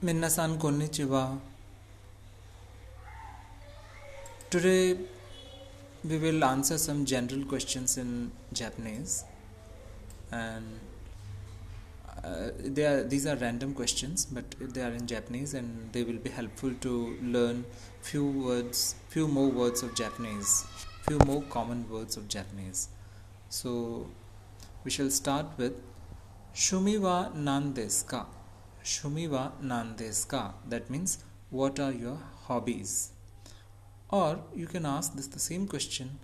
Minna-san konnichiwa. Today we will answer some general questions in Japanese and uh, they are these are random questions but they are in Japanese and they will be helpful to learn few words few more words of Japanese few more common words of Japanese so we shall start with Shumi wa nan desu ka? शुमीवा नानदेस का that means what are your hobbies और you can ask this the same question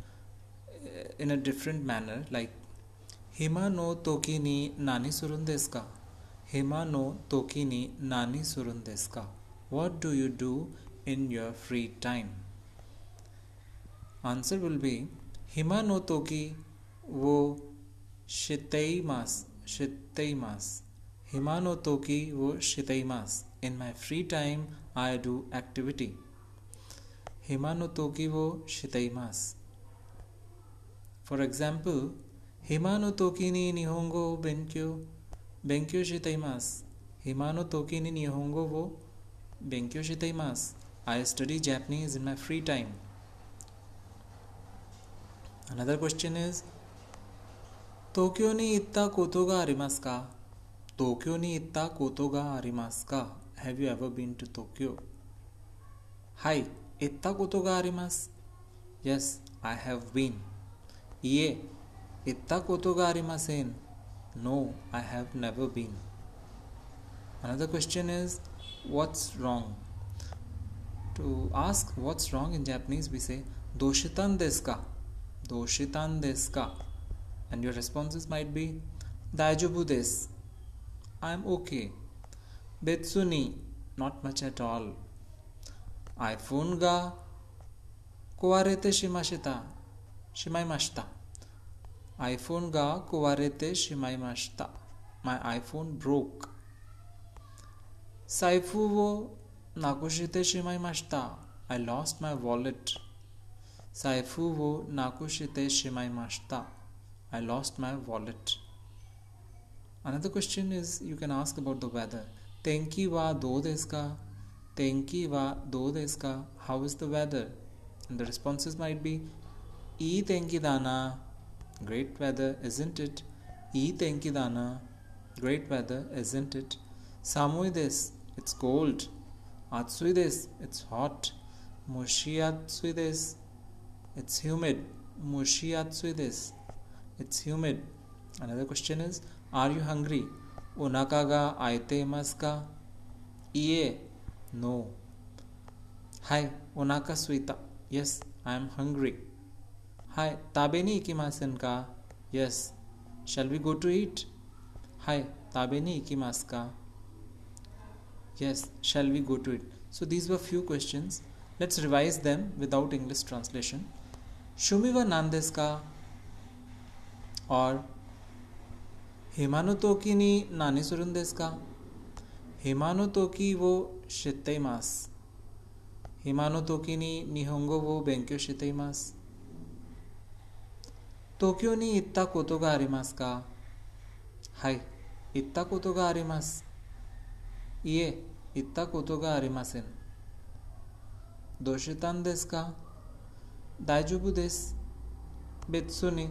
in a different manner like Hema नो तो नी नानी सुरुंदेस का हेमा नो तो नी नानी सुरुंदेस का what do you do in your free time answer will be हिमा नो तोकी वो शितई मास शितई मास हिमानो तो की वो शितईमास in my free time I do activity हिमानो तो की वो शितईमास फॉर एग्ज़ाम्पल हिमानो तो की नी निहोंगो बेंक्यो। बेंक्यो शितईमास हिमानो तो की नी निहोंगो वो बेंक्यो शितईमास I study Japanese in my free time another question is तो क्यों नहीं इतना कोतोगा रिमास का? 東京に行ったことがありますか Have you ever been to Tokyo? はい、行ったことがあります。Yes, I have been. いえ、行ったことがありません。No, I have never been. Another question is what's wrong? To ask what's wrong in Japanese, we say どうしたんですかどうしたんですか and your responses might be Daijoubu desu. I'm okay. Betsu ni not much at all. iPhone ga kowarete shimashita. Shimaimashita. iPhone ga kowarete shimaimashita. My iPhone broke. Saifu wo nakushite shimaimashita. I lost my wallet. Saifu wo nakushite shimaimashita. I lost my wallet. Another question is you can ask about the weather. Tenki wa do desu? Tenki wa do desu ka? How is the weather? And the responses might be E tenki dana. Great weather, isn't it? E tenki dana. Great weather, isn't it? Samui desu. It's cold. Atsui desu. It's hot. Mushiatsui desu. It's humid. Mushiatsui desu. It's humid. Another question is Ga aite imasu ka? Iie. No. Hi, onaka suita. Yes, I am hungry. Hi, tabe ni ikimasen ka? Yes. Shall we go to eat? Hi, tabe ni ikimasu ka? Yes, shall we go to it? So these were few questions. Let's revise them without English translation. Shumi wa 暇の時に何するんですか？暇の時を知っています。暇の時に日本語を勉強しています。東京に行ったことがありますか？はい、行ったことがあります。いえ、行ったことがありません。どうしたんですか？大丈夫です。別に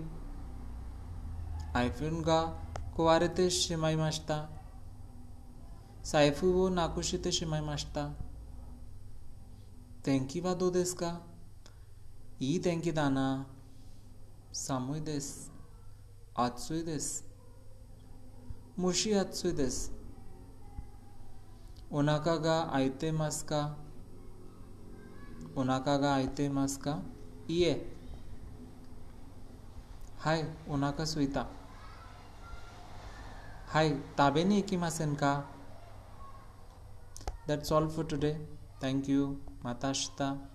iPhone が壊れてしまいました。財布をなくしてしまいました。天気はどうですか？いい天気だな。寒いです。暑いです。蒸し暑いです。お腹が空いてますか？お腹が空いてますか？いえ。はい、お腹すいた。 답변이 있기마센가 That's all for today. Thank you. 마타시타.